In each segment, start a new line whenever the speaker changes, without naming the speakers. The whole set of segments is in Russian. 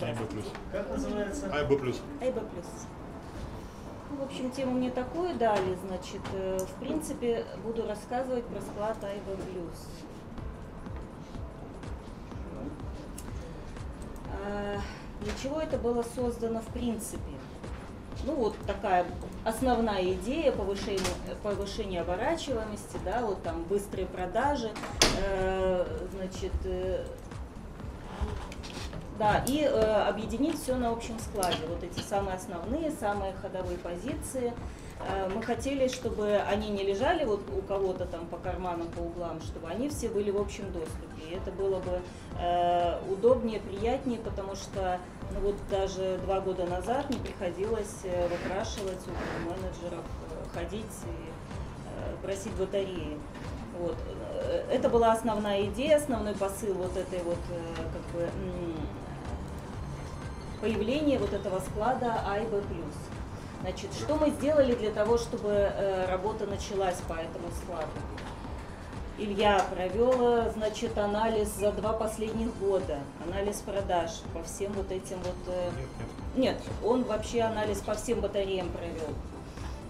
Айба плюс.
Как называется?
Айба плюс.
Айба плюс. Ну, в общем, тему мне такую дали, значит, э, в принципе, буду рассказывать про склад Айба плюс. А, Для чего это было создано в принципе? Ну вот такая основная идея повышения, повышения оборачиваемости, да, вот там быстрые продажи, э, значит, э, да, и э, объединить все на общем складе. Вот эти самые основные, самые ходовые позиции. Э, мы хотели, чтобы они не лежали вот у кого-то там по карманам, по углам, чтобы они все были в общем доступе. И это было бы э, удобнее, приятнее, потому что ну вот даже два года назад не приходилось э, выпрашивать у менеджеров, э, ходить и э, просить батареи. Вот. Э, Это была основная идея, основной посыл вот этой вот как бы м, появления вот этого склада АИБ+. Значит, что мы сделали для того, чтобы э, работа началась по этому складу? Илья провел, значит, анализ за два последних года, анализ продаж по всем вот этим вот... э,
Нет, нет.
Нет, он вообще анализ по всем батареям провел.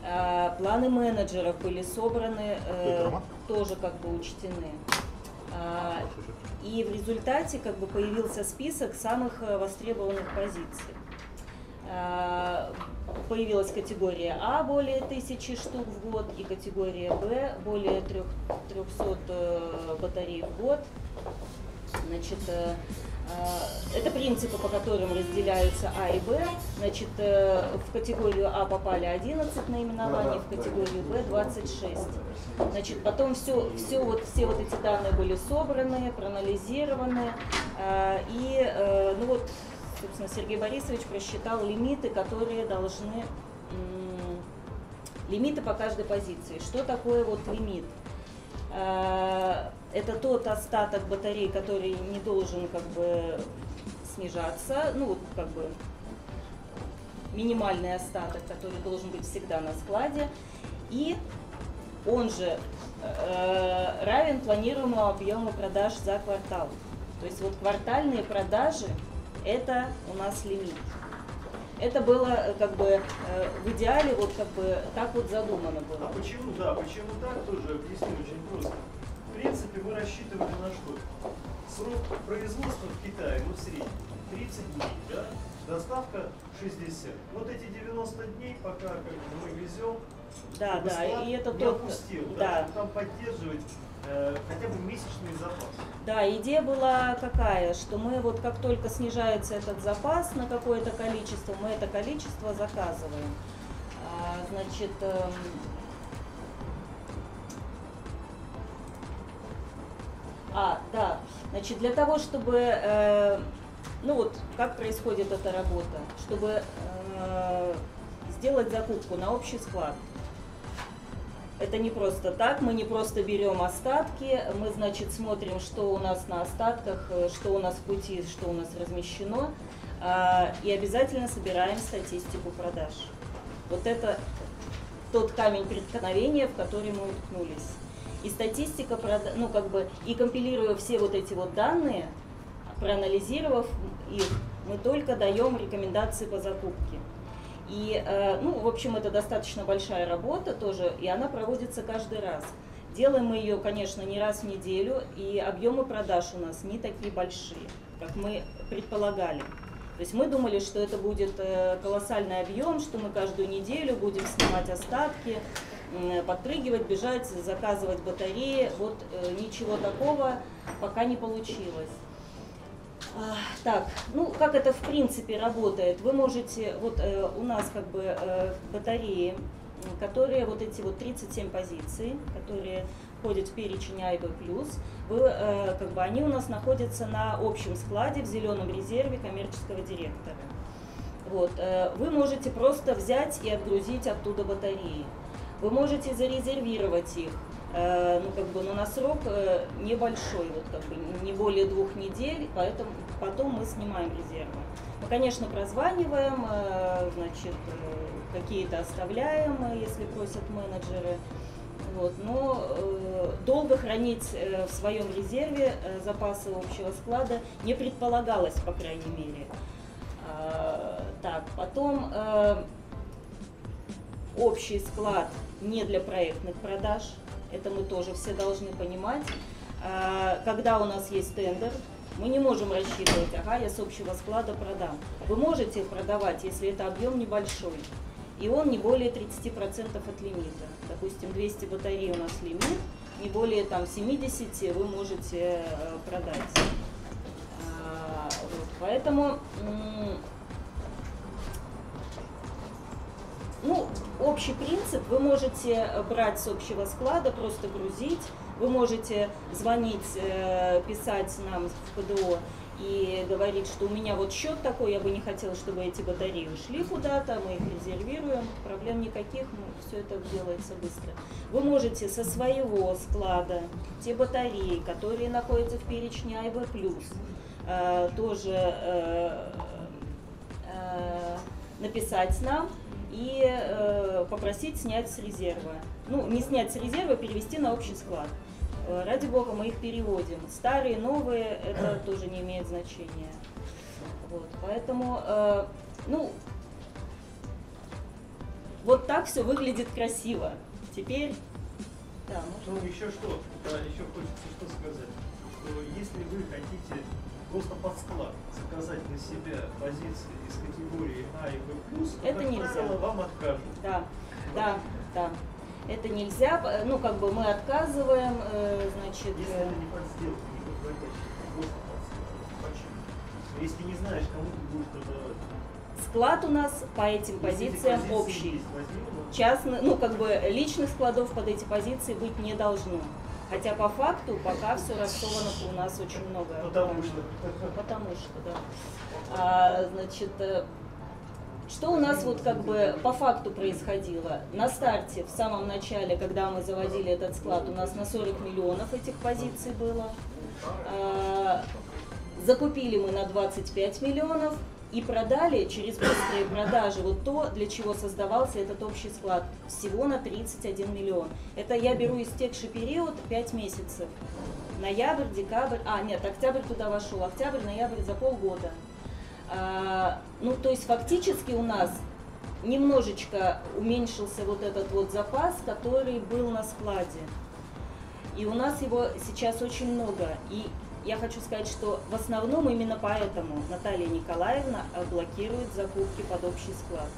А, Планы менеджеров были собраны, э, тоже как бы учтены. А, И в результате как бы появился список самых э, востребованных позиций. А, Появилась категория А более тысячи штук в год и категория Б более трех- 300 э, батарей в год. Значит, э, это принципы, по которым разделяются А и Б. Значит, э, в категорию А попали 11 наименований, в категорию Б 26. Значит, потом все, все, вот, все вот эти данные были собраны, проанализированы. э, И, э, ну вот, собственно, Сергей Борисович просчитал лимиты, которые должны... Лимиты по каждой позиции. Что такое вот лимит? Это тот остаток батареи, который не должен как бы снижаться, ну вот как бы минимальный остаток, который должен быть всегда на складе, и он же э, равен планируемому объему продаж за квартал. То есть вот квартальные продажи это у нас лимит. Это было э, как бы э, в идеале вот как бы так вот задумано
А
было.
почему, да, почему так, тоже объясню очень просто. В принципе, мы рассчитывали на что? Срок производства в Китае, ну, в среднем, 30 дней, да? Доставка 60. Вот эти 90 дней, пока как мы везем,
Да, да, и это
не
тот,
опустил, да,
да,
там поддерживать э, хотя бы месячный запас.
Да, идея была какая, что мы вот как только снижается этот запас на какое-то количество, мы это количество заказываем. А, значит, эм, а, да, значит, для того, чтобы, э, ну вот, как происходит эта работа, чтобы э, сделать закупку на общий склад, это не просто так, мы не просто берем остатки, мы, значит, смотрим, что у нас на остатках, э, что у нас в пути, что у нас размещено, а, и обязательно собираем статистику продаж. Вот это тот камень преткновения, в который мы уткнулись. И статистика, ну как бы, и компилируя все вот эти вот данные, проанализировав их, мы только даем рекомендации по закупке. И, э, ну, в общем, это достаточно большая работа тоже, и она проводится каждый раз. Делаем мы ее, конечно, не раз в неделю, и объемы продаж у нас не такие большие, как мы предполагали. То есть мы думали, что это будет э, колоссальный объем, что мы каждую неделю будем снимать остатки, подпрыгивать, бежать, заказывать батареи. Вот э, ничего такого пока не получилось. А, Так, ну как это в принципе работает? Вы можете, вот э, у нас как бы э, батареи, которые вот эти вот 37 позиций, которые входят в перечень АИБ+, вы, э, как бы они у нас находятся на общем складе в зеленом резерве коммерческого директора. Вот, э, вы можете просто взять и отгрузить оттуда батареи. Вы можете зарезервировать их, э, ну как бы, но на срок э, небольшой, вот как бы не более двух недель, поэтому потом мы снимаем резервы. Мы, конечно, прозваниваем, э, значит, какие-то оставляем, если просят менеджеры. Вот, но долго хранить в своем резерве запасы общего склада не предполагалось, по крайней мере. А, так, потом общий склад не для проектных продаж. Это мы тоже все должны понимать. А, когда у нас есть тендер, мы не можем рассчитывать, ага, я с общего склада продам. Вы можете продавать, если это объем небольшой, и он не более 30% от лимита. Допустим, 200 батарей у нас лимит, не более там 70 вы можете э, продать. А, вот, поэтому ну, общий принцип, вы можете брать с общего склада, просто грузить, вы можете звонить, э, писать нам в ПДО и говорить, что у меня вот счет такой, я бы не хотела, чтобы эти батареи ушли куда-то, мы их резервируем, проблем никаких, ну, все это делается быстро. Вы можете со своего склада те батареи, которые находятся в перечне АИБ+, э, тоже э, написать нам, и э, попросить снять с резерва. Ну, не снять с резерва, перевести на общий склад. Э, ради бога, мы их переводим. Старые, новые, это тоже не имеет значения. Вот, поэтому, э, ну, вот так все выглядит красиво. Теперь,
да, может... Ну, еще что, да, еще хочется что сказать, что если вы хотите просто под склад заказать на себя позиции из категории А и Б+, то,
это
как
нельзя.
правило, вам откажут.
Да, да, да. Это нельзя, ну как бы мы отказываем, э, значит...
Если это не под сделку, не под вводящий, просто под склад. Почему? Если не знаешь, кому ты будешь продавать.
Склад у нас по этим позициям общий. Частный, ну как бы личных складов под эти позиции быть не должно. Хотя по факту пока все рассовано у нас очень много.
Потому что.
Потому что, да. А, значит, э, что у нас вот как бы по факту происходило? На старте, в самом начале, когда мы заводили этот склад, у нас на 40 миллионов этих позиций было. А, закупили мы на 25 миллионов, и продали через быстрые продажи вот то, для чего создавался этот общий склад, всего на 31 миллион. Это я беру истекший период 5 месяцев. Ноябрь, декабрь, а нет, октябрь туда вошел, октябрь, ноябрь за полгода. А, ну, то есть фактически у нас немножечко уменьшился вот этот вот запас, который был на складе. И у нас его сейчас очень много. И я хочу сказать, что в основном именно поэтому Наталья Николаевна э, блокирует закупки под общий склад.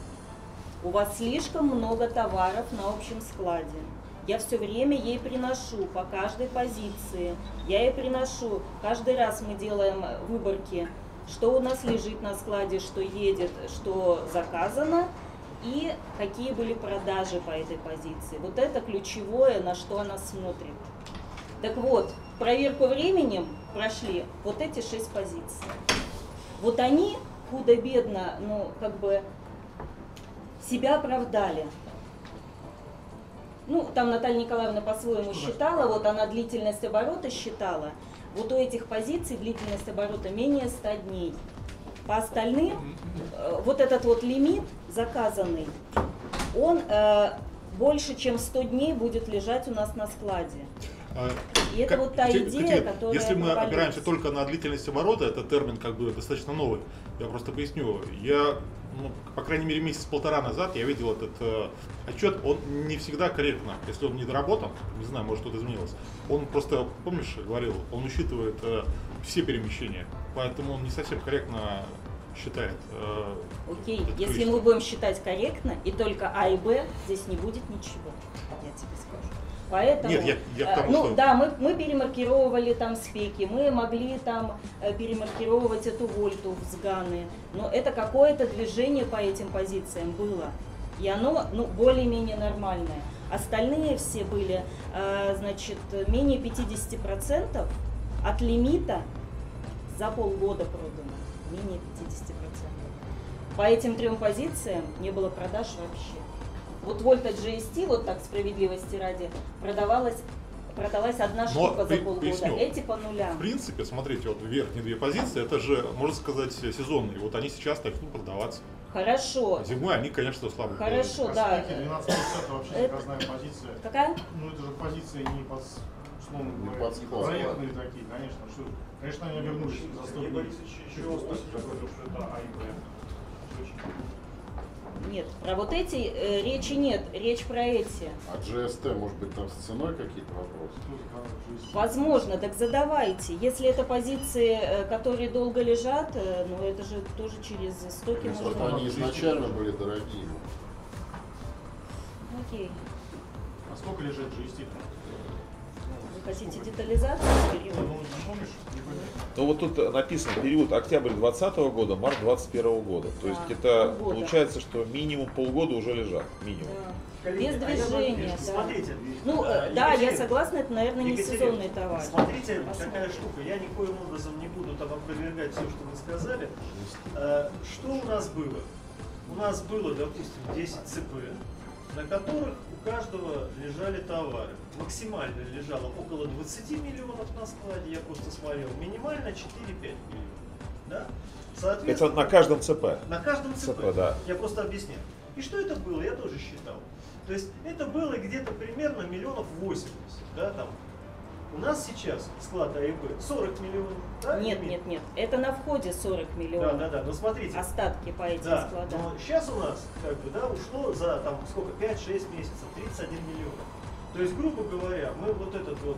У вас слишком много товаров на общем складе. Я все время ей приношу по каждой позиции. Я ей приношу. Каждый раз мы делаем выборки, что у нас лежит на складе, что едет, что заказано и какие были продажи по этой позиции. Вот это ключевое, на что она смотрит. Так вот, проверку временем прошли вот эти шесть позиций. Вот они худо-бедно, ну, как бы себя оправдали. Ну, там Наталья Николаевна по-своему считала, вот она длительность оборота считала. Вот у этих позиций длительность оборота менее 100 дней. По остальным, э, вот этот вот лимит заказанный, он э, больше, чем 100 дней будет лежать у нас на складе. А, и это как, вот та идея, которая...
Если мы опираемся только на длительность оборота, это термин как бы достаточно новый. Я просто поясню. Я, ну, по крайней мере, месяц-полтора назад я видел этот э, отчет. Он не всегда корректно, если он не доработан, не знаю, может что-то изменилось. Он просто, помнишь, говорил, он учитывает э, все перемещения, поэтому он не совсем корректно считает. Э,
Окей, если мы будем считать корректно, и только А и Б, здесь не будет ничего, я тебе скажу. Поэтому,
Нет, я, я тому,
ну
что...
да, мы, мы перемаркировывали там спеки, мы могли там э, перемаркировать эту вольту в сганы, но это какое-то движение по этим позициям было, и оно ну, более-менее нормальное. Остальные все были, э, значит, менее 50% от лимита за полгода продано, менее 50%. По этим трем позициям не было продаж вообще. Вот Вольта GST, вот так справедливости ради, продавалась продалась одна Но штука за полгода, поясню. эти по нулям.
В принципе, смотрите, вот верхние две позиции, это же, можно сказать, сезонные. Вот они сейчас начнут продаваться.
Хорошо.
Зимой они, конечно, слабо.
Хорошо, да.
12% вообще заказная позиция.
Какая?
Ну это же позиция не под
Не под склад.
проектные такие, конечно, что, конечно, они вернулись за 100
Сергей
дней.
Борисович еще
Почему
спросил,
такой, что это А и Б?
Нет, про вот эти э, речи нет, речь про эти.
А GST, может быть, там с ценой какие-то вопросы?
Возможно, так задавайте. Если это позиции, э, которые долго лежат, э, ну это же тоже через стоки
Если
можно.
они изначально были дорогие.
Окей.
А сколько лежит GST?
Вы хотите детализацию
Ну,
периода?
Ну вот тут написано период октябрь 2020 года, март 2021 года. То есть
Да,
это
полгода.
получается, что минимум полгода уже лежат. Минимум.
Да. Без
а
движения, да.
Смотрите.
Ну, э,
э,
да, я согласна, это, наверное, не сезонный товар.
Смотрите,
Посмотрим.
какая штука. Я никоим образом не буду там опровергать все, что вы сказали. Э, Что у нас было? У нас было, допустим, 10 ЦП, на которых у каждого лежали товары. Максимально лежало около 20 миллионов на складе, я просто смотрел. Минимально 4-5 миллионов. Да?
Это
Соответственно,
на каждом ЦП.
на каждом ЦП.
ЦП, да.
Я просто объясню. И что это было, я тоже считал. То есть это было где-то примерно миллионов 80, да, там. У нас сейчас склад А и Б 40 миллионов, да?
Нет, нет, нет. Это на входе 40
Да,
миллионов.
да, да, но смотрите.
Остатки по этим
Да,
складам.
но сейчас у нас, как бы, да, ушло за, там, сколько, 5-6 месяцев, 31 миллион. То есть, грубо говоря, мы вот этот вот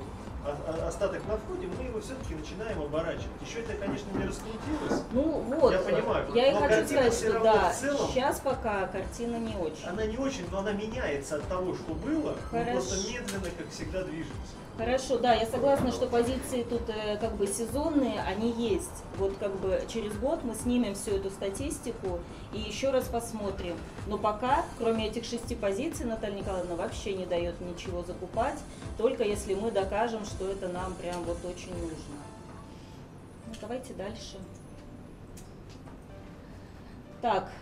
остаток на входе, мы его все-таки начинаем оборачивать. Еще это, конечно, не раскрутилось.
Ну вот,
Я понимаю,
я и хочу сказать, что да,
целом-
сейчас пока картина не очень.
Она не очень, но она меняется от того, что было. Мы
Хорошо.
просто медленно, как всегда, движемся.
Хорошо, да, я согласна, что позиции тут э, как бы сезонные, они есть. Вот как бы через год мы снимем всю эту статистику и еще раз посмотрим. Но пока, кроме этих шести позиций, Наталья Николаевна вообще не дает ничего закупать, только если мы докажем, что это нам прям вот очень нужно. Ну, давайте дальше. Так,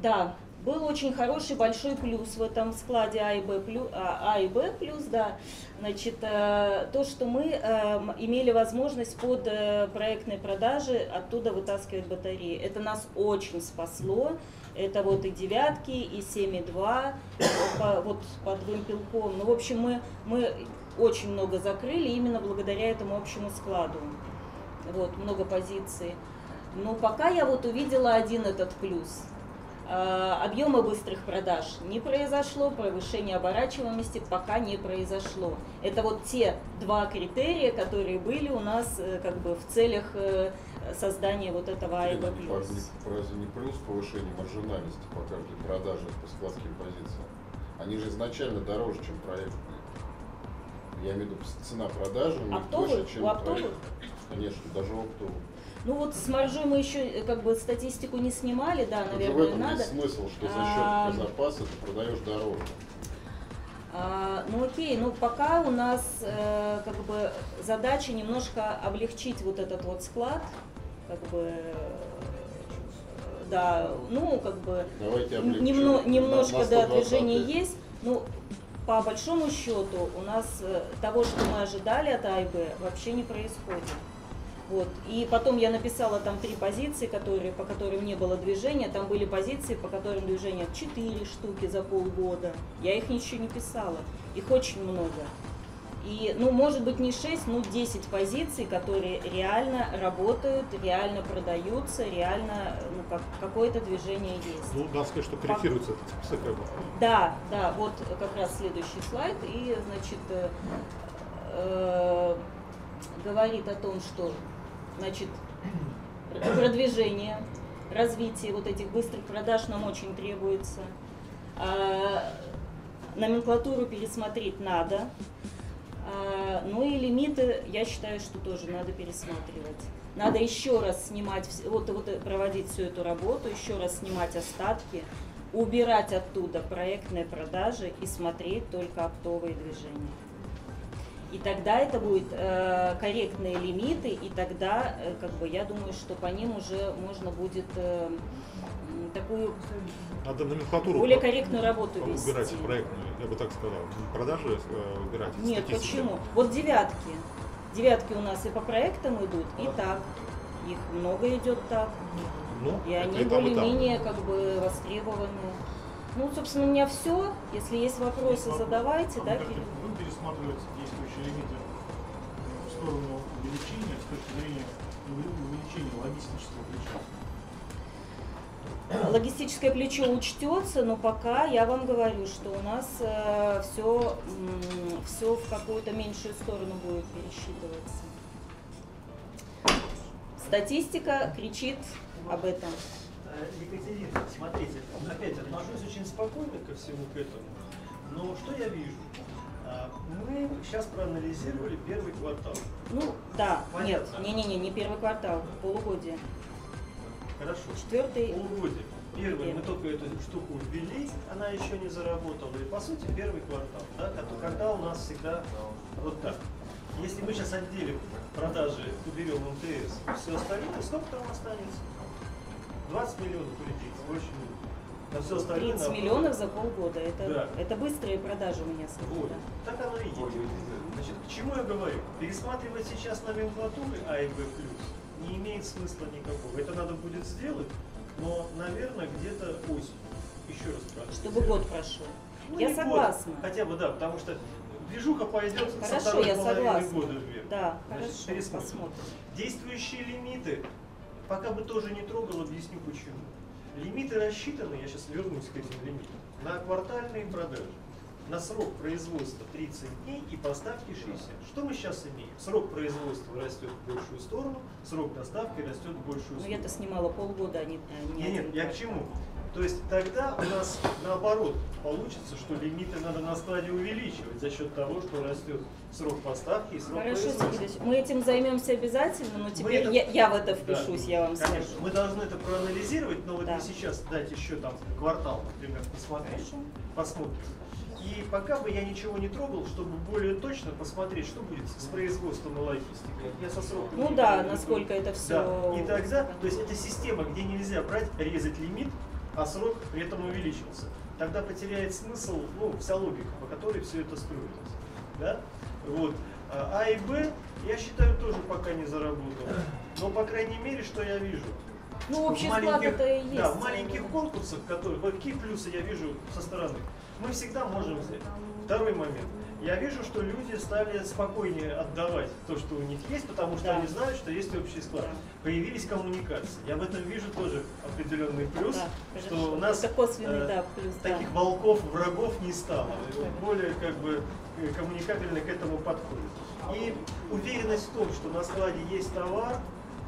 да, был очень хороший большой плюс в этом складе А и Б плюс, а, А и Б плюс, да. Значит, э, то, что мы э, имели возможность под э, проектной продажи оттуда вытаскивать батареи. Это нас очень спасло. Это вот и девятки, и 7,2, э, по, вот под вымпелком. Ну, в общем, мы, мы очень много закрыли именно благодаря этому общему складу. Вот, много позиций. Но пока я вот увидела один этот плюс. А, Объема быстрых продаж не произошло, повышение оборачиваемости пока не произошло. Это вот те два критерия, которые были у нас э, как бы в целях э, создания вот этого А и Б+.
Не, Разве не плюс повышение маржинальности по каждой продаже по складским позициям? Они же изначально дороже, чем проектные. Я имею в виду цена продажи у них
Оптовых?
выше, чем
У оптовых?
Конечно, даже у оптовых.
Ну вот с маржой мы еще э, как бы статистику не снимали, да,
Вот в
наверное,
этом
надо.
смысл, что за
А,
счет запаса ты продаешь дороже.
А, ну окей, ну пока у нас э, как бы задача немножко облегчить вот этот вот склад, как бы, э, да, ну как бы немно- немножко
на
да,
120.
движения есть, ну по большому счету у нас э, того, что мы ожидали от АИБ, вообще не происходит. Вот. И потом я написала там три позиции, которые, по которым не было движения. Там были позиции, по которым движения 4 штуки за полгода. Я их еще не писала. Их очень много. И, ну, может быть, не 6, но 10 позиций, которые реально работают, реально продаются, реально ну, как, какое-то движение есть.
Ну, надо сказать, что корректируется этот список. как бы.
Да, да, вот как раз следующий слайд. И, значит, э, э, говорит о том, что, значит, продвижение, развитие вот этих быстрых продаж нам очень требуется. А, Номенклатуру пересмотреть надо. А, Ну и лимиты, я считаю, что тоже надо пересматривать. Надо еще раз снимать, вот, вот э, проводить всю эту работу, еще раз снимать остатки, убирать оттуда проектные продажи и смотреть только оптовые движения. И тогда это будет э, корректные лимиты, и тогда, э, как бы, я думаю, что по ним уже можно будет э, такую
Надо номенклатуру
более
по-
корректную работу вести.
убирать проектную, я бы так сказал. Продажи э, убирать. из
Нет,
статистики.
почему? Вот девятки. Девятки у нас и по проектам идут, и так. Их много идет так.
Ну,
И
это
они
и там, и там.
более-менее как бы востребованы. Ну, собственно, у меня все. Если есть вопросы, задавайте,
А
да,
как-то
Кирилл?
Будем пересматривать действующие лимиты с точки зрения уве- увеличения логистического плеча?
Логистическое плечо учтется, но пока я вам говорю, что у нас все, все в какую-то меньшую сторону будет пересчитываться. Статистика кричит об этом.
Э, Екатерина, смотрите, опять отношусь очень спокойно ко всему к этому. Но что я вижу? Мы сейчас проанализировали первый квартал.
Ну, да, нет,
Понятно.
не-не-не, не первый квартал, полугодие.
Хорошо.
Четвертый,
Полугодие. Первый, мы только эту штуку ввели, она еще не заработала. И по сути первый квартал, да, когда у нас всегда вот так. Если мы сейчас отделим продажи, уберем МТС все остальное, сколько там останется? 20 миллионов 30, больше нет. На все остальное
30
наоборот.
миллионов за полгода. Это,
Да.
это быстрые продажи у меня скажу,
Вот.
да.
Так оно и есть. Значит, к чему я говорю? Пересматривать сейчас номенклатуры А и Б плюс не имеет смысла никакого. Это надо будет сделать, но, наверное, где-то осенью. Еще раз проанализировать.
Чтобы год прошел.
Ну,
я
не год,
согласна.
хотя бы да, потому что движуха пойдет со
Хорошо,
второй
я
половины
согласна.
года вверх.
Да,
Значит,
хорошо,
пересмотрим.
посмотрим.
Действующие лимиты, пока бы тоже не трогал, объясню почему. Лимиты рассчитаны, я сейчас вернусь к этим лимитам, на квартальные продажи. На срок производства 30 дней и поставки 60. Что мы сейчас имеем? Срок производства растет в большую сторону, срок доставки растет в большую
Но
сторону.
я-то снимала полгода, а не, а не
Нет, нет, я к чему? То есть тогда у нас наоборот получится, что лимиты надо на складе увеличивать за счет того, что растет срок поставки и срок
Хорошо,
производства.
Мы этим займемся обязательно, но теперь
это-
я, я в это
Да,
впишусь, я вам
Конечно,
скажу.
мы должны это проанализировать, но вот
Да.
не сейчас дать еще там квартал, например, посмотреть,
Хорошо.
посмотрим. И пока бы я ничего не трогал, чтобы более точно посмотреть, что будет с производством и логистикой. Я со сроком
Ну да, насколько это
Да,
все.
и тогда, то есть это система, где нельзя брать, резать лимит, а срок при этом увеличился. Тогда потеряет смысл, ну, вся логика, по которой все это строилось. Да? Вот. А А и Б, я считаю, тоже пока не заработал. Но, по крайней мере, что я вижу.
Ну, общий
в
склад
маленьких-
это и есть.
Да, в маленьких конкурсах, которые, какие плюсы я вижу со стороны, мы всегда можем взять. Второй момент. Я вижу, что люди стали спокойнее отдавать то, что у них есть, потому что
Да.
они знают, что есть общий склад.
Да.
Появились коммуникации. Я в этом вижу тоже определенный плюс,
Да,
что
хорошо.
у нас
Это косвенный,
э,
да, плюс, да.
таких волков, врагов не стало. Более как бы э, коммуникабельно к этому подходит. И уверенность в том, что на складе есть товар,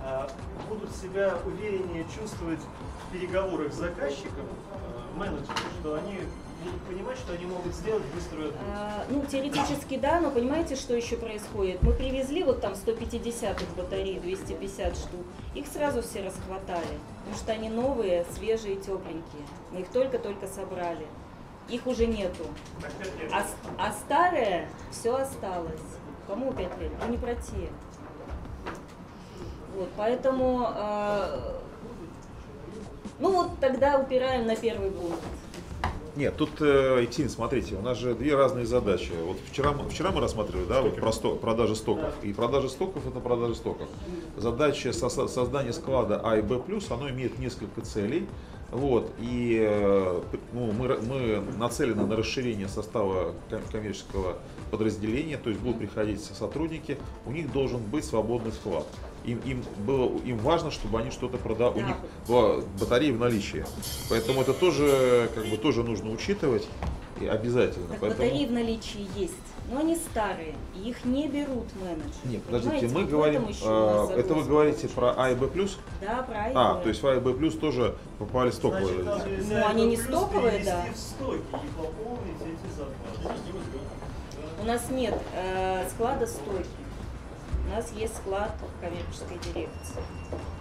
а, будут себя увереннее чувствовать в переговорах с заказчиком, э, менеджеры, что они будут понимать, что они могут сделать быструю отгрузку.
А, Ну, теоретически да, но понимаете, что еще происходит? Мы привезли вот там 150 батарей, 250 штук. Их сразу все расхватали, потому что они новые, свежие, тепленькие. Мы их только-только собрали. Их уже нету. А, а старое все осталось. Кому 5 лет? Ну не про те. Вот, поэтому, э, ну вот тогда упираем на первый пункт.
Нет, тут, э, Екатерина, смотрите, у нас же две разные задачи. Вот вчера, мы- вчера мы рассматривали, да, вот про сто- продажи стоков. И продажа стоков это продажа стоков. Задача со- со- создания склада А и Б+, оно имеет несколько целей. Вот, и э, ну, мы, мы нацелены на расширение состава ком- коммерческого подразделения, то есть будут приходить сотрудники, у них должен быть свободный склад. Им, им, было, им важно, чтобы они что-то продавали, у
Да.
них была батареи в наличии. Поэтому это тоже, как бы, тоже нужно учитывать и обязательно.
Так
Поэтому-
батареи в наличии есть, но они старые, и их не берут менеджеры.
Нет, подождите,
Понимаете,
мы говорим,
у
э, это вы говорите про А и Б+.
Да, про А и
А,
Б.
то есть в А и Б+, тоже попали стоковые.
Значит,
Ну, они не стоковые, да.
стоки.
У нас нет э, склада стойки. У нас есть склад коммерческой дирекции.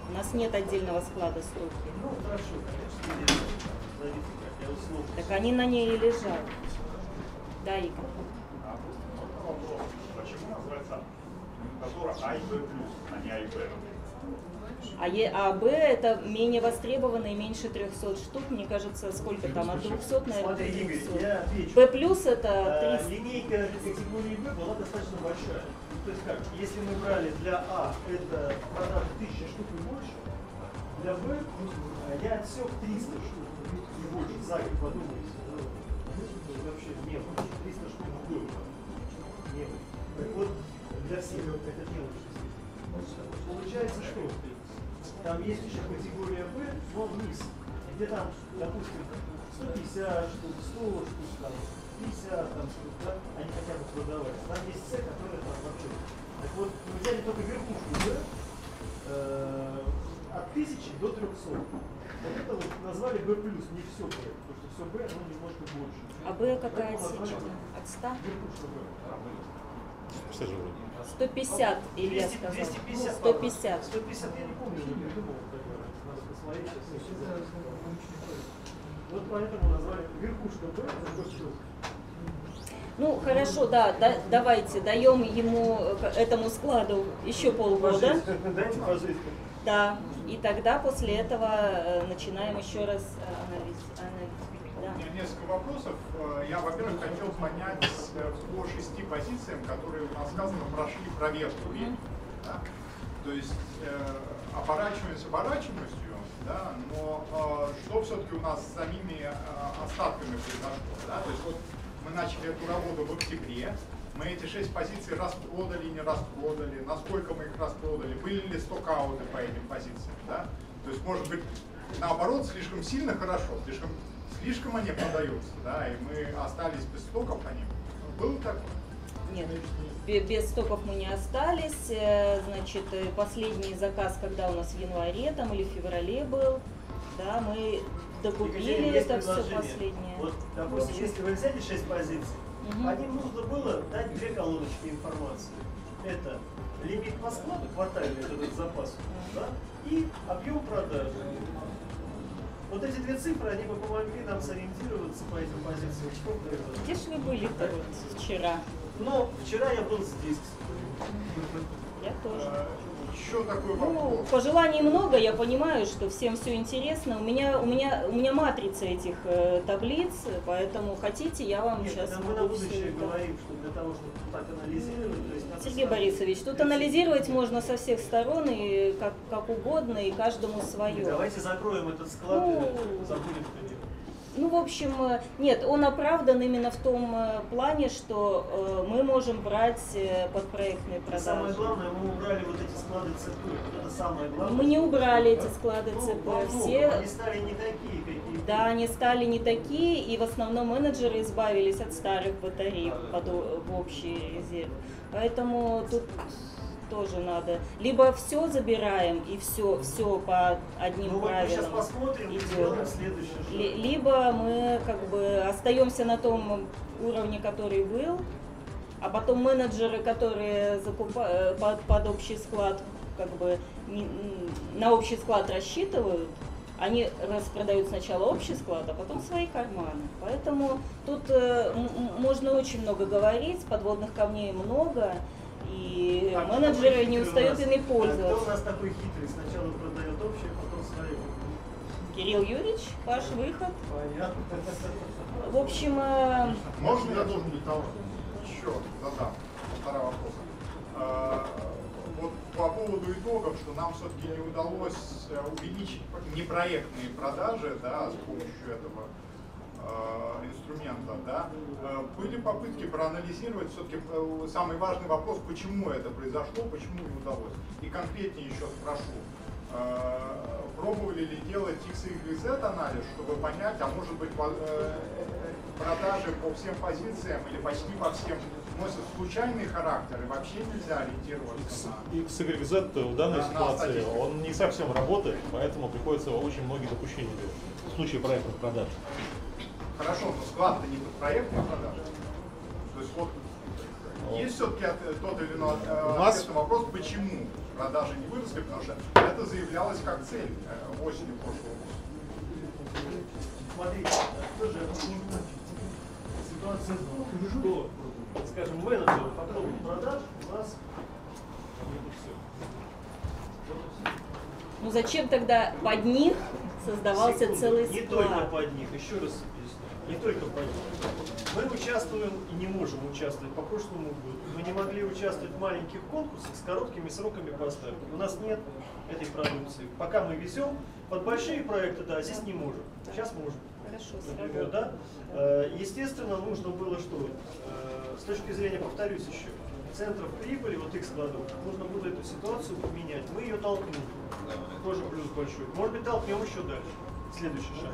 У нас нет отдельного склада стойки.
Ну, хорошо, конечно.
Так они на ней и лежат. Да, Игорь.
А почему называется номенклатура А и Б плюс, а не А и Б?
А, Е, а Б это менее востребованные, меньше 300 штук. Мне кажется, сколько там? От 200, наверное,
Смотри, Игорь,
300.
я отвечу.
Б плюс это
Э,
300.
Линейка категории Б была достаточно большая. Ну, То есть как, если мы брали для А это продажи 1000 штук и больше, для Б э, я отсек 300 штук и больше. Сами подумайте. ну, Вообще не было. 300 штук год. Не было. Так вот, для всех это не было 60. получается что? Там есть еще категория Б, но вниз. Где там, допустим, 150 штук, 100 штук, там, 50 там, штук, да, они хотят бы продавать. Там есть С, которая там вообще. Так вот, мы взяли только верхушку Б, э, от 1000 до 300. Вот это вот назвали B+, не все Б, потому что все Б, оно немножко больше.
А Б какая отсечка? От 100?
Верхушка Б.
Все же вроде.
150, Илья
200,
сказал.
250.
150.
150 я не помню, не придумал тогда. Надо посмотреть сейчас. Вот поэтому назвали верхушка Б, это.
Ну хорошо, да, да, давайте даем ему э, этому складу еще полгода.
Дайте пожить.
Да, и тогда после этого э, начинаем еще раз э, анализ. анализ.
У
Да.
меня несколько вопросов. Я, во-первых, хотел понять по шести позициям, которые у нас сказано, прошли проверку времени. да. То есть э, оборачиваемость оборачиваемостью, да, но э, что все-таки у нас с самими э, остатками произошло? Да? То есть вот мы начали эту работу в октябре, мы эти шесть позиций распродали, не распродали, насколько мы их распродали, были ли стокауты по этим позициям, да? То есть, может быть, наоборот, слишком сильно хорошо, слишком, слишком они продаются, да, и мы остались без стоков по ним. Было такое?
Нет, бе- без стоков мы не остались. Э, Значит, э, последний заказ, когда у нас в январе там или в феврале был, да, мы докупили это все последнее.
Вот, допустим, если вы взяли 6 позиций,
Мгм.
по ним нужно было дать две колоночки информации. Это лимит по складу, квартальный этот запас, да, и объем продаж. Вот эти две цифры, они бы помогли нам сориентироваться по этим позициям.
Где ж вы были-то вот вчера?
Но вчера я был здесь.
Я тоже.
Еще такой
Ну,
вопрос.
пожеланий много, я понимаю, что всем все интересно. У меня, у меня, у меня матрица этих э, таблиц, поэтому хотите, я вам
Нет,
сейчас
это мы на
могу
будущее
это-
говорим, что для того, чтобы так анализировать, то есть
Сергей
сразу-
Борисович, тут анализировать можно со всех сторон и как, как угодно, и каждому свое.
Давайте закроем этот склад
Ну,
и забудем него.
Ну, в общем, э, нет, он оправдан именно в том э, плане, что э, мы можем брать э, под проектные
И самое
продажи.
главное, мы убрали вот эти склады ЦП. Это самое главное.
Мы не убрали эти склады
Ну,
ЦП,
во
все
Они стали не такие, какие
Да, они стали не такие, и в основном менеджеры избавились от старых батарей под, в общий резерв. Поэтому тут тоже надо. Либо все забираем и все, все по одним
Ну вот мы сейчас
правилам.
посмотрим и
идет.
сделаем следующий шаг.
Либо мы как бы остаемся на том уровне, который был, а потом менеджеры, которые закупают под, под общий склад, как бы не- на общий склад рассчитывают, они распродают сначала общий склад, а потом свои карманы. Поэтому тут э, можно очень много говорить, подводных камней много, и
Так,
менеджеры не устают
нас?
ими
Так, Кто у нас такой хитрый? Сначала продает общее, потом свое.
Кирилл Юрьевич, ваш выход.
Понятно.
В общем, э,
Можно я должен еще задам полтора вопроса? Э, Вот по поводу итогов, что нам все-таки не удалось э, увеличить непроектные продажи да, с помощью этого инструмента, да, э, были попытки проанализировать все-таки самый важный вопрос, почему это произошло, почему не удалось. И конкретнее еще спрошу, э, пробовали ли делать X, Y, Z анализ, чтобы понять, а может быть э, продажи по всем позициям или почти по всем носят случайный характер и вообще нельзя ориентироваться на...
XYZ в данной
Да,
ситуации, он не совсем работает, поэтому приходится очень многие допущения делать в случае проектных продаж.
Хорошо, но склад-то не под проектные продажи. То есть вот
Ну.
есть все-таки тот или иной э,
У нас-
ответ на вопрос, почему продажи не выросли, потому что это заявлялось как цель э, осенью прошлого года.
Смотрите, тоже ситуация в том, что, скажем, менеджеры по поводу продаж у нас
ну зачем тогда под них создавался
Секунду.
целый
Не только
склад?
под них, еще раз объясню. Не только под них. Мы участвуем и не можем участвовать по прошлому году. Мы не могли участвовать в маленьких конкурсах с короткими сроками поставки. У нас нет этой продукции. Пока мы везем под большие проекты, да, здесь не можем. Сейчас можем.
Хорошо,
Например, да? Э, Естественно, нужно было что? Э, С точки зрения, повторюсь еще, центров прибыли, вот их складов, можно было эту ситуацию поменять. Мы ее толкнули. Тоже плюс большой. Может быть, толкнем еще дальше. Следующий шаг.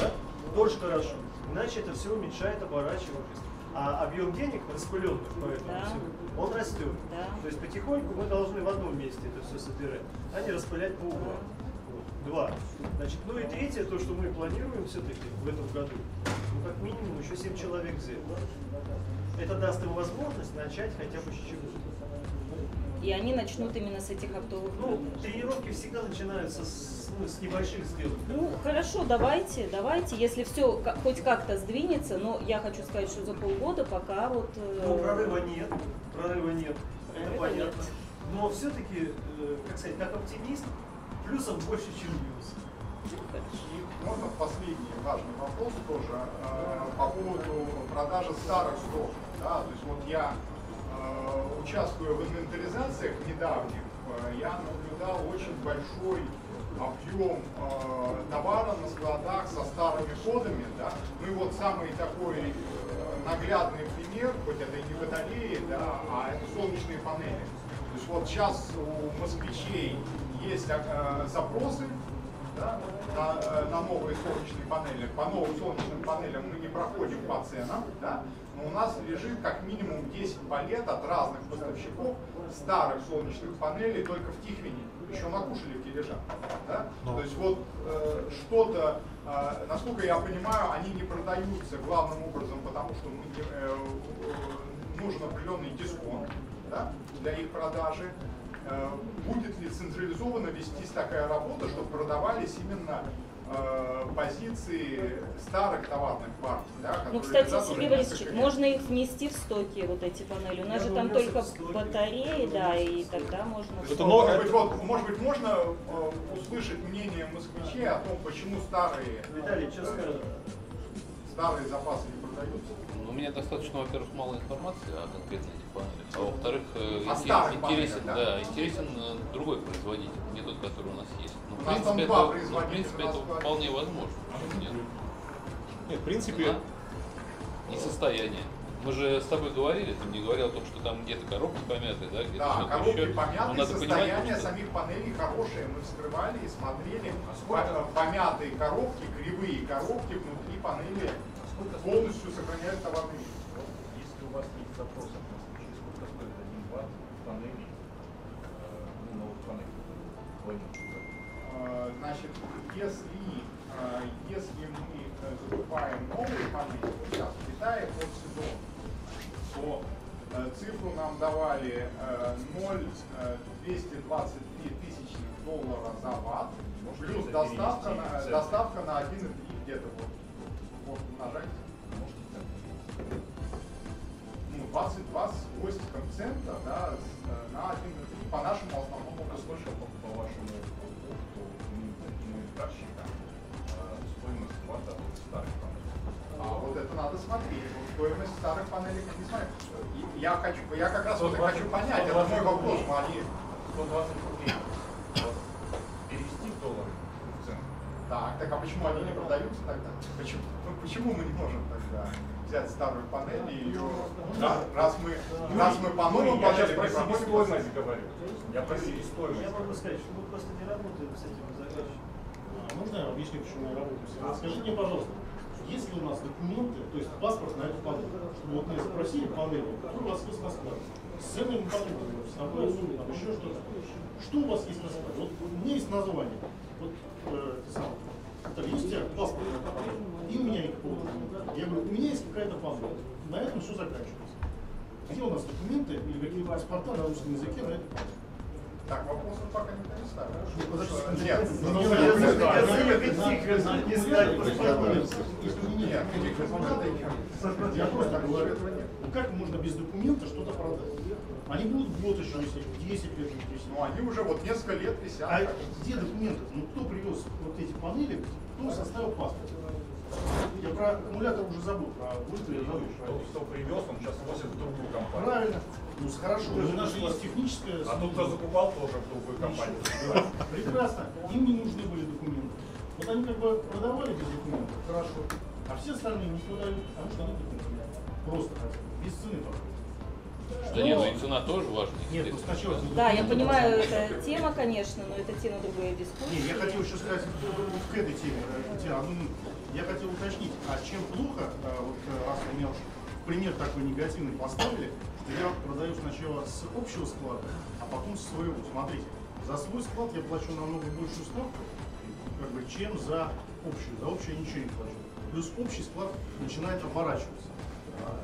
Да? Тоже хорошо. Иначе это все уменьшает оборачиваемость. А объем денег, распыленных по этому
Да.
всему, он растет.
Да.
То есть потихоньку мы должны в одном месте это все собирать, а не распылять по углам. Вот. Два. Значит, ну и третье, то, что мы планируем все-таки в этом году, ну как минимум еще 7 человек взять. Это даст им возможность начать хотя бы с чего-то.
И они начнут именно с этих оптовых
Ну, тренировки всегда начинаются с, ну, с небольших сделок.
Ну, хорошо, давайте, давайте, если все хоть как-то сдвинется, но я хочу сказать, что за полгода пока вот... э,
Ну, прорыва нет, прорыва нет, это
Прорыва
понятно.
нет.
Но все-таки, как сказать, как оптимист, плюсов больше, чем минусов.
И можно последний важный вопрос тоже э, по поводу продажи старых стоков. Да? То есть вот я э, участвую в инвентаризациях недавних, э, я наблюдал очень большой объем э, товара на складах со старыми кодами. Да? Ну и вот самый такой э, наглядный пример, хоть это и не батареи, да, а это солнечные панели. То есть вот сейчас у москвичей есть э, запросы да, на, э, на новые солнечные панели. По новым солнечным панелям мы не проходим по ценам, да, но у нас лежит как минимум 10 палет от разных поставщиков старых солнечных панелей только в Тихвине. Еще на Кушелевке лежат. Да?
Ну.
То есть вот э, что-то, э, насколько я понимаю, они не продаются главным образом, потому что мы, не- э, э, нужен определенный дисконт да, для их продажи. Э, Будет ли централизованно вестись такая работа, чтобы продавались именно позиции старых товарных партий? Да,
Ну, кстати, Сергей Борисович, можно их внести в стоки, вот эти панели. У нас
Я
же там только батареи, да, и тогда можно...
Это новое-
может, быть, вот, может быть, можно э, услышать мнение москвичей о том, почему старые,
Виталий, что скажешь?
старые запасы не продаются?
Ну, У меня достаточно, во-первых, мало информации о конкретно этих панелях, а во-вторых, э, интерес-
панелях, да?
да, интересен э, другой производитель, не тот, который у нас есть. Ну,
У
в
нас там
принципе,
два
это, ну, в принципе, это вполне возможно. Почему нет?
Нет, в принципе,
и состояние. Мы же с тобой говорили, ты мне говорил о том, что там где-то коробки помятые, да, где-то
Да, коробки
еще.
помятые,
Но надо понимать,
состояние
что-
самих панелей хорошее. Мы вскрывали и смотрели
сколько?
по- помятые коробки, кривые коробки внутри панели полностью сохраняют товарный.
Если у вас есть запрос
Значит, если, э, если мы э, закупаем новые панели, вот сейчас в Китае под сезон, то э, цифру нам давали э, 0,223 тысячных доллара за ватт, плюс доставка на, доставка на 1,3 где-то вот, вот умножать.
Можете так?
Ну, 22 с хвостиком цента, да, на 1,3 по нашему основному
А сколько по, по вашему инвентарщика э, стоимость ватта от старых панелей?
А вот это надо смотреть. Вот стоимость старых панелей не. И Я хочу, я как раз вот и
120
хочу понять, это мой
120
вопрос. Мари.
120 рублей. Вот Перевести в доллары в цену.
Так, так а почему они не продаются тогда? Почему, ну, почему мы не можем тогда взять старую панель и ее, да, раз мы, раз мы по
Ну,
новым
я сейчас про себестоимость говорю. Я про себестоимость.
Я могу сказать, что мы просто не работаем с этим
А почему я работаю? Вот Скажите мне, пожалуйста, есть ли у нас документы, то есть паспорт на эту панель? Вот мы спросили панель, кто у вас есть на? С ценными продуктами, с тобой, там еще что-то. Что у вас есть на? Вот у меня есть название. Вот, э, сам. Так, есть у тебя паспорт на панель? И у меня никакого документа. Я говорю, у меня есть какая-то панель. На этом все заканчивается. Где у нас документы или какие-то паспорта на русском языке на эту панель?
Так, вопросов пока не
подожди,
Нет,
ну,
ну, ну, ну, ну, ну, ну, ну, Нет,
нет
этих надо нет.
Я просто говорю, ну как можно без документа что-то продать? Они будут год еще висеть, 10 лет будут висеть.
Ну, они уже вот несколько лет висят.
А где документы? Ну кто привез вот эти панели, кто составил паспорт? Я про аккумулятор уже забыл, про бульты я забыл.
Кто, кто привез, он сейчас возит в другую компанию.
Правильно. Ну хорошо, у нас же есть техническая
А тот, кто закупал, тоже в другую компанию.
Да, Прекрасно. Им не нужны были документы. Вот они как бы продавали без документов, хорошо. А все остальные не продают, потому что нет документов. Просто хотят, без цены только.
Да нет, ну и цена тоже важная.
Нет, ну сначала...
Да, я понимаю, это тема, конечно, но это тема другой
Не,
дискуссии.
я хотел еще сказать к этой теме, э, одну минуту. Я хотел уточнить, а чем плохо, э, вот э, раз вы меня уж в пример такой негативный поставили, что я продаю сначала с общего склада, а потом с своего. Смотрите, за свой склад я плачу намного большую ставку, как бы, чем за общую. За общую я ничего не плачу. Плюс общий склад начинает оборачиваться.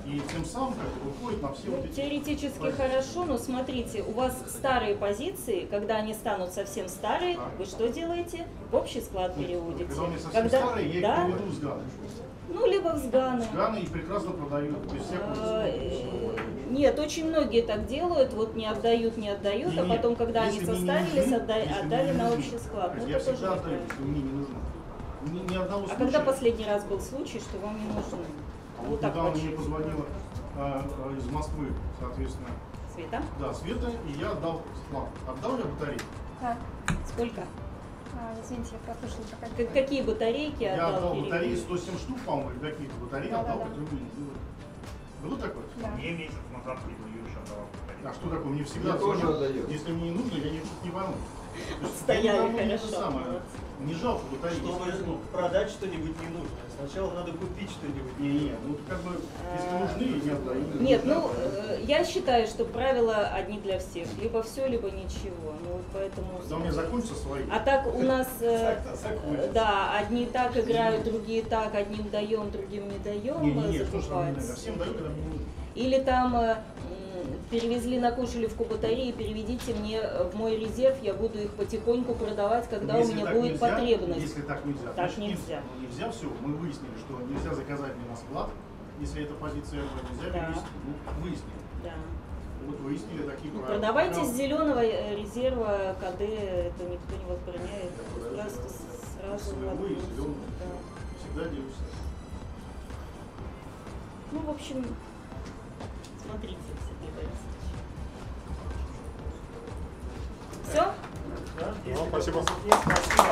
И тем самым как бы, выходит на все
Ну,
вот эти...
теоретически
позиции.
хорошо, но смотрите, у вас старые позиции, когда они станут совсем старые, вы что делаете? В общий склад переводите.
Когда меня совсем старые, я их
да,
переведу в сганы.
ну либо в сганы.
Сганы и прекрасно продаю, без всякого...
А, э, Нет, очень многие так делают, вот не отдают, не отдают, а
Не-не,
потом, когда они
если не
состарились,
нужны,
отдали
не
на общий склад. Ну,
я
это тоже
всегда отдаю, мне не нужно. Ни, ни одного
А когда последний раз был случай, что вам не нужны?
А вот
так
недавно мне позвонила а, а, из Москвы, соответственно,
Света?
да, Света, и я отдал склад. Отдал я батарею?
Так,
Сколько?
а, извините, я прослушала
какие батарейки
Я
отдал?
отдал
перевод?
батареи 107 штук, по-моему, или какие-то батареи
Да,
отдал,
да, да.
которые были сделаны. Было такое?
Да.
Мне месяц назад Лидл Юрьевич отдавал.
А что такое? Мне всегда
Мне тоже отдает.
Если мне не нужно, я ничего не пойму.
Стояли
не
хорошо,
самое. Не жалко батареи.
Чтобы продать что-нибудь не нужно. Сначала надо купить что-нибудь.
Не, не, ну как бы, если нужны, не отдаю.
Нет, ну, э, я считаю, что правила одни для всех. Либо все, либо ничего. Ну, поэтому...
Когда у меня закончатся свои,
А так у нас, э, да, одни так играют, другие так, одним даем, другим не даем
не, не, не, что я всем даю, когда мне нужно.
Или там э, перевезли на Кошелевку батареи, переведите мне в мой резерв, я буду их потихоньку продавать, когда
Если
у меня будет
нельзя,
потребность.
Если так нельзя,
Так
значит,
нельзя.
нельзя все. Мы выяснили, что нельзя заказать мне на склад, если это позиция нельзя
Да.
перевести. Ну, выяснили.
Да.
Вот выяснили такие
Ну,
правила.
продавайте с зеленого э, резерва КД, это никто не возбраняет. Просто сразу
Своего и зеленого.
Да.
Всегда делюсь.
Ну, в общем, смотрите. Все?
Да?
Ну, спасибо.
Спасибо.